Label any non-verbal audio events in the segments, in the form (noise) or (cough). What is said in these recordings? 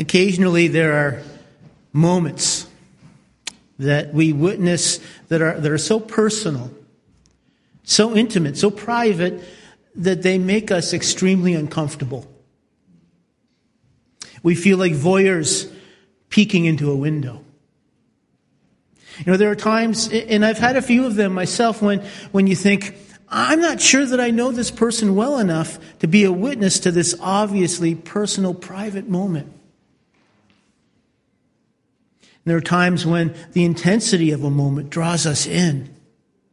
Occasionally, there are moments that we witness that are, that are so personal, so intimate, so private, that they make us extremely uncomfortable. We feel like voyeurs peeking into a window. You know, there are times, and I've had a few of them myself, when, when you think, I'm not sure that I know this person well enough to be a witness to this obviously personal, private moment. There are times when the intensity of a moment draws us in.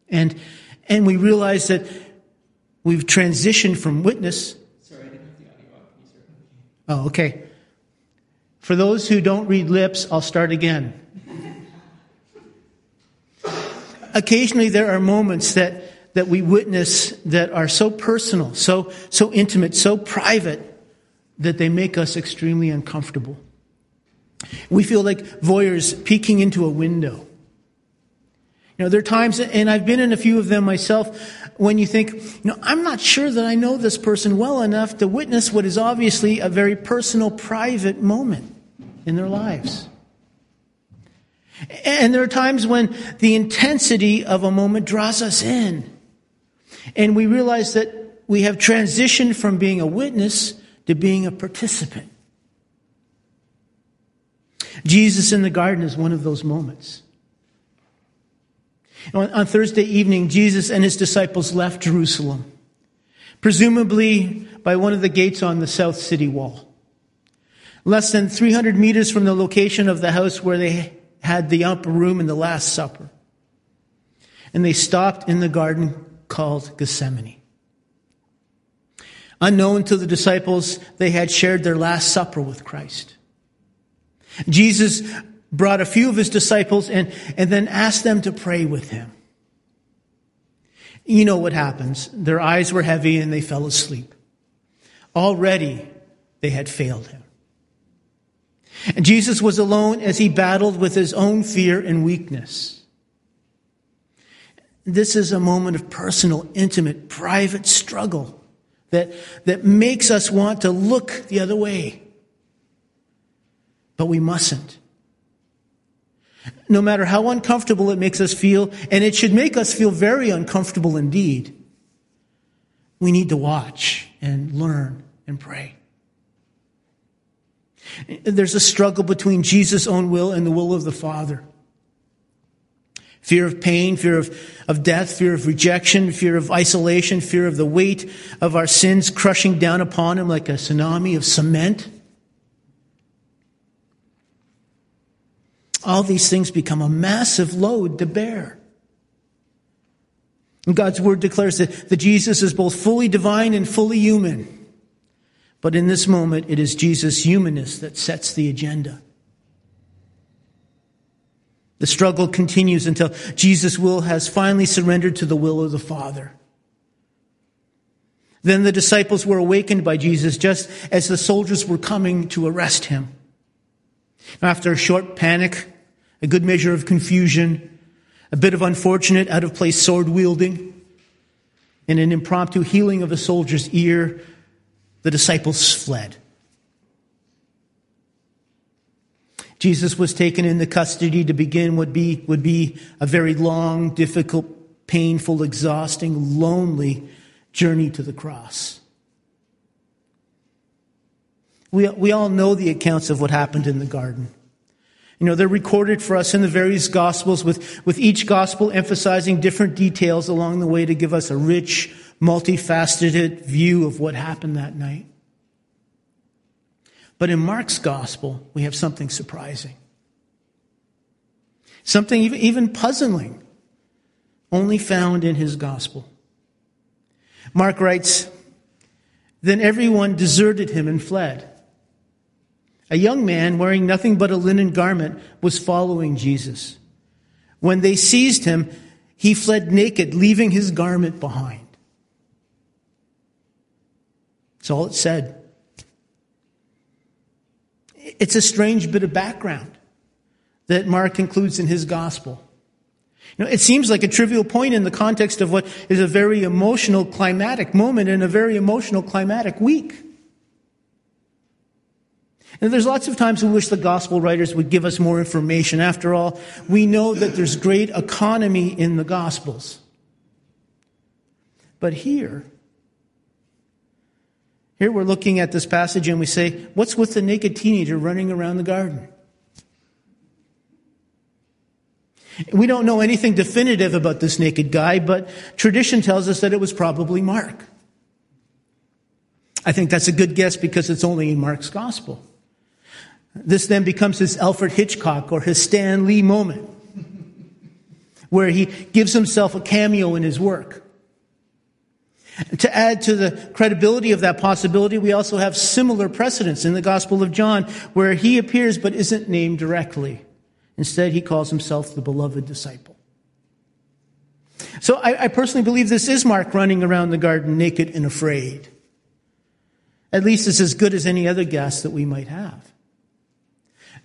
And, and we realize that we've transitioned from witness. Sorry, I didn't have the audio Oh, okay. For those who don't read lips, I'll start again. Occasionally, there are moments that, that we witness that are so personal, so, so intimate, so private, that they make us extremely uncomfortable. We feel like voyeurs peeking into a window. You know, there are times, and I've been in a few of them myself, when you think, you know, I'm not sure that I know this person well enough to witness what is obviously a very personal, private moment in their lives. And there are times when the intensity of a moment draws us in. And we realize that we have transitioned from being a witness to being a participant. Jesus in the garden is one of those moments. On, on Thursday evening, Jesus and his disciples left Jerusalem, presumably by one of the gates on the south city wall. Less than 300 meters from the location of the house where they had the upper room in the Last Supper. And they stopped in the garden called Gethsemane. Unknown to the disciples, they had shared their Last Supper with Christ. Jesus brought a few of his disciples and, and then asked them to pray with him. You know what happens. Their eyes were heavy and they fell asleep. Already they had failed him. And Jesus was alone as he battled with his own fear and weakness. This is a moment of personal, intimate, private struggle that, that makes us want to look the other way but we mustn't. No matter how uncomfortable it makes us feel, and it should make us feel very uncomfortable indeed, we need to watch and learn and pray. There's a struggle between Jesus' own will and the will of the Father. Fear of pain, fear of, of death, fear of rejection, fear of isolation, fear of the weight of our sins crushing down upon him like a tsunami of cement. All these things become a massive load to bear. And God's word declares that, that Jesus is both fully divine and fully human. But in this moment, it is Jesus' humanness that sets the agenda. The struggle continues until Jesus' will has finally surrendered to the will of the Father. Then the disciples were awakened by Jesus just as the soldiers were coming to arrest him. After a short panic, a good measure of confusion, a bit of unfortunate, out of place sword wielding, and an impromptu healing of a soldier's ear, the disciples fled. Jesus was taken into custody to begin what be, would be a very long, difficult, painful, exhausting, lonely journey to the cross. We, we all know the accounts of what happened in the garden. You know, they're recorded for us in the various gospels with, with each gospel emphasizing different details along the way to give us a rich, multifaceted view of what happened that night. But in Mark's gospel, we have something surprising. Something even, even puzzling, only found in his gospel. Mark writes, Then everyone deserted him and fled. A young man wearing nothing but a linen garment was following Jesus. When they seized him, he fled naked, leaving his garment behind. That's all it said. It's a strange bit of background that Mark includes in his gospel. You know, it seems like a trivial point in the context of what is a very emotional climatic moment and a very emotional climatic week. And there's lots of times we wish the gospel writers would give us more information. After all, we know that there's great economy in the gospels. But here, here we're looking at this passage and we say, what's with the naked teenager running around the garden? We don't know anything definitive about this naked guy, but tradition tells us that it was probably Mark. I think that's a good guess because it's only in Mark's gospel. This then becomes his Alfred Hitchcock or his Stan Lee moment, where he gives himself a cameo in his work. To add to the credibility of that possibility, we also have similar precedents in the Gospel of John, where he appears but isn't named directly. Instead, he calls himself the beloved disciple. So I, I, personally believe this is Mark running around the garden naked and afraid. At least it's as good as any other guess that we might have.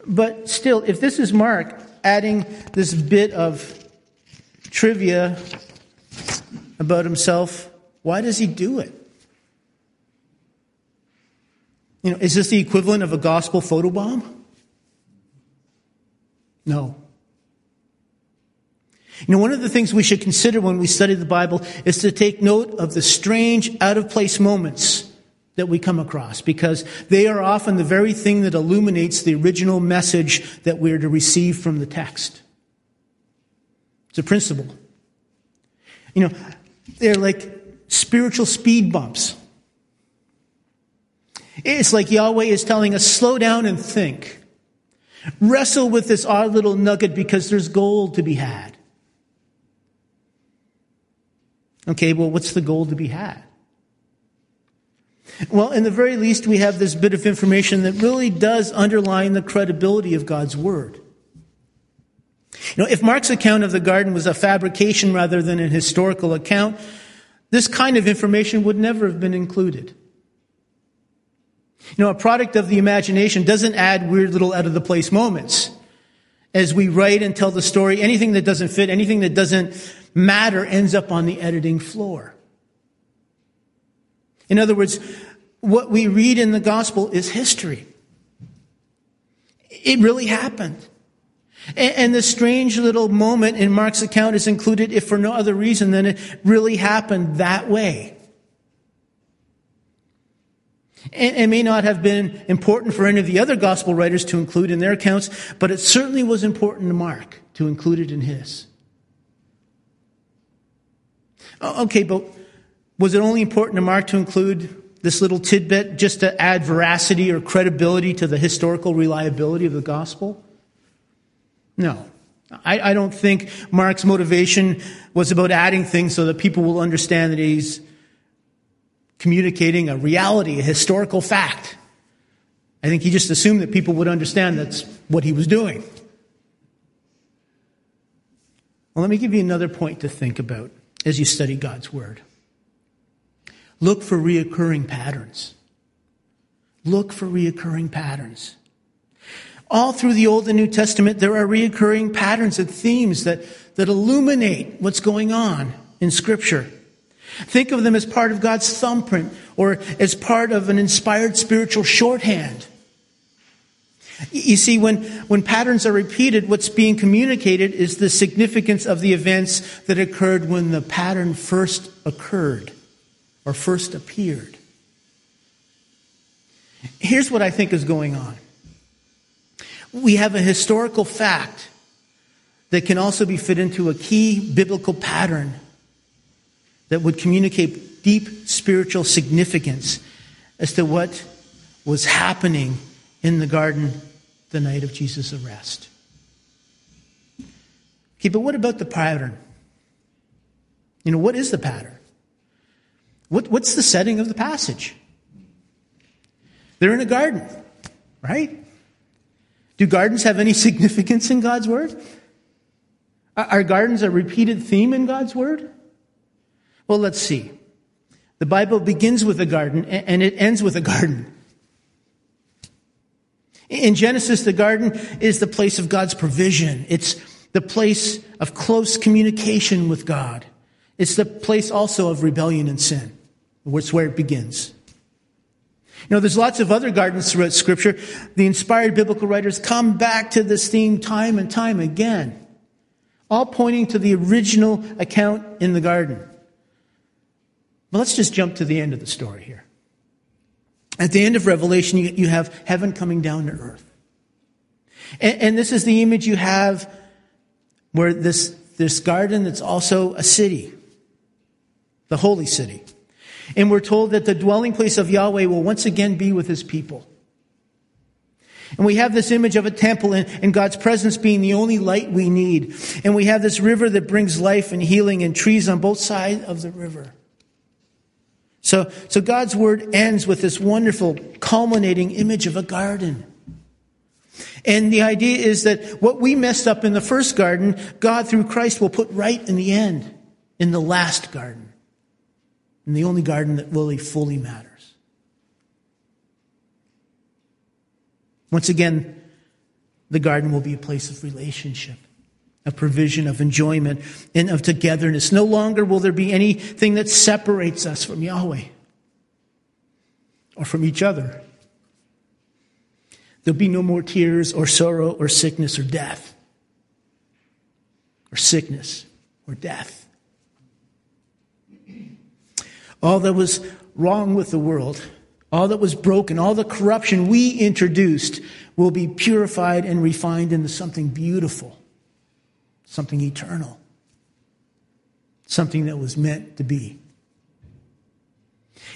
But still, if this is Mark adding this bit of trivia about himself, why does he do it? You know, is this the equivalent of a gospel photobomb? No. You know, one of the things we should consider when we study the Bible is to take note of the strange, out of place moments that we come across because they are often the very thing that illuminates the original message that we're to receive from the text. It's a principle. You know, they're like spiritual speed bumps. It's like Yahweh is telling us, slow down and think. Wrestle with this odd little nugget because there's gold to be had. Okay, well, what's the gold to be had? Well, in the very least, we have this bit of information that really does underline the credibility of God's Word. You know, if Mark's account of the garden was a fabrication rather than an historical account, this kind of information would never have been included. You know, a product of the imagination doesn't add weird little out of the place moments. As we write and tell the story, anything that doesn't fit, anything that doesn't matter ends up on the editing floor. In other words, what we read in the gospel is history. It really happened. And, the strange little moment in Mark's account is included if for no other reason than it really happened that way. It may not have been important for any of the other gospel writers to include in their accounts, but it certainly was important to Mark to include it in his. Okay, but was it only important to Mark to include this little tidbit just to add veracity or credibility to the historical reliability of the gospel? No. I, I, don't think Mark's motivation was about adding things so that people will understand that he's communicating a reality, a historical fact. I think he just assumed that people would understand that's what he was doing. Well, let me give you another point to think about as you study God's Word. Look for reoccurring patterns. Look for reoccurring patterns. All through the Old and New Testament, there are reoccurring patterns and themes that, that illuminate what's going on in Scripture. Think of them as part of God's thumbprint or as part of an inspired spiritual shorthand. You see, when, when patterns are repeated, what's being communicated is the significance of the events that occurred when the pattern first occurred or first appeared. Here's what I think is going on we have a historical fact that can also be fit into a key biblical pattern that would communicate deep spiritual significance as to what was happening in the garden the night of Jesus' arrest. Okay, but what about the pattern? You know, what is the pattern? What, what's the setting of the passage? They're in a garden, right? Do gardens have any (laughs) significance in God's Word? Are gardens a repeated theme in God's Word? Well, let's see. The Bible begins with a garden and it ends with a garden. In Genesis, the garden is the place of God's provision. It's the place of close communication with God. It's the place also of rebellion and sin. It's where it begins. You know, there's lots of other gardens throughout Scripture. The inspired biblical writers come back to this theme time and time again, all pointing to the original account in the garden. But let's just jump to the end of the story here. At the end of Revelation, you, have heaven coming down to earth. And this is the image you have where this, this garden that's also a city, the holy city. And we're told that the dwelling place of Yahweh will once again be with his people. And we have this image of a temple and, and, God's presence being the only light we need. And we have this river that brings life and healing and trees on both sides of the river. So, so God's word ends with this wonderful culminating image of a garden. And the idea is that what we messed up in the first garden, God through Christ will put right in the end, in the last garden and the only garden that really fully matters. Once again, the garden will be a place of relationship, of provision, of enjoyment, and of togetherness. No longer will there be anything that separates us from Yahweh or from each other. There'll be no more tears or sorrow or sickness or death or sickness or death all that was wrong with the world, all that was broken, all the corruption we introduced will be purified and refined into something beautiful, something eternal, something that was meant to be.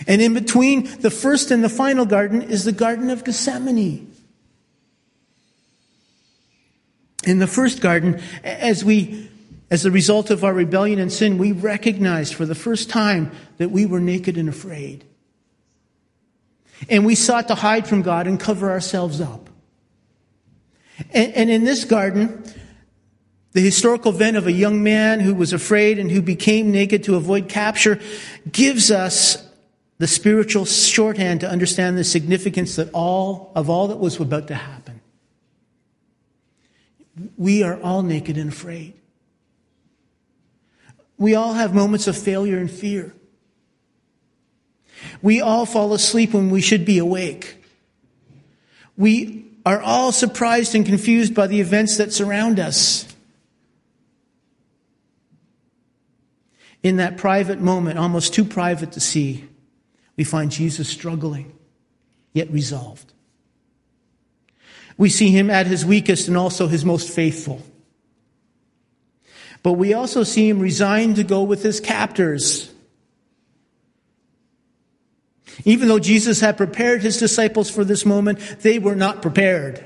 And in between the first and the final garden is the Garden of Gethsemane. In the first garden, as we as a result of our rebellion and sin, we recognized for the first time that we were naked and afraid. And we sought to hide from God and cover ourselves up. And, and, in this garden, the historical event of a young man who was afraid and who became naked to avoid capture gives us the spiritual shorthand to understand the significance that all of all that was about to happen. We are all naked and afraid. We all have moments of failure and fear. We all fall asleep when we should be awake. We are all surprised and confused by the events that surround us. In that private moment, almost too private to see, we find Jesus struggling, yet resolved. We see him at his weakest and also his most faithful. But we also see him resigned to go with his captors. Even though Jesus had prepared his disciples for this moment, they were not prepared.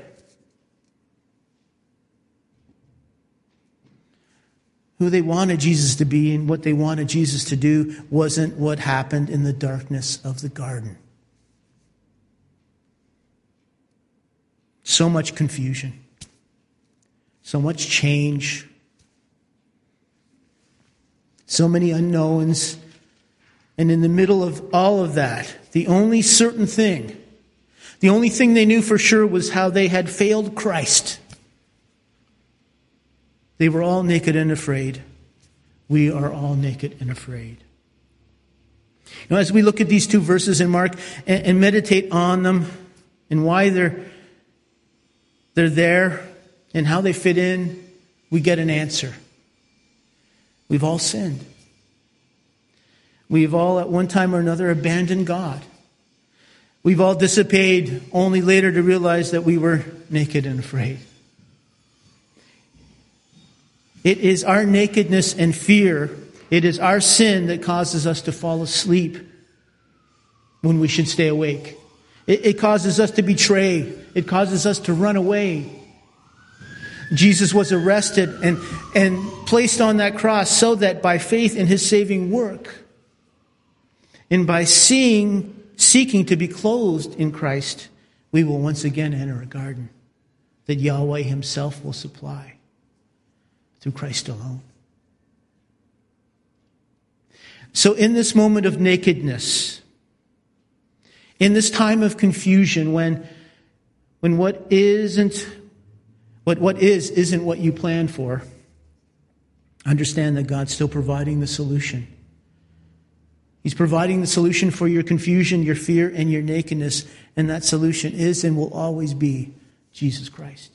Who they wanted Jesus to be and what they wanted Jesus to do wasn't what happened in the darkness of the garden. So much confusion, so much change, so many unknowns. And in the middle of all of that, the only certain thing, the only thing they knew for sure was how they had failed Christ. They were all naked and afraid. We are all naked and afraid. Know, as we look at these two verses in Mark and, and meditate on them and why they're, they're there and how they fit in, we get an answer. We've all sinned. We've all, at one time or another, abandoned God. We've all disobeyed only later to realize that we were naked and afraid. It is our nakedness and fear, it is our sin that causes us to fall asleep when we should stay awake. It, it causes us to betray, it causes us to run away. Jesus was arrested and, and placed on that cross so that by faith in his saving work and by seeing, seeking to be clothed in Christ, we will once again enter a garden that Yahweh himself will supply through Christ alone. So, in this moment of nakedness, in this time of confusion, when, when what isn't but what is isn't what you planned for. Understand that God's still providing the solution. He's providing the solution for your confusion, your fear, and your nakedness. And that solution is and will always be Jesus Christ.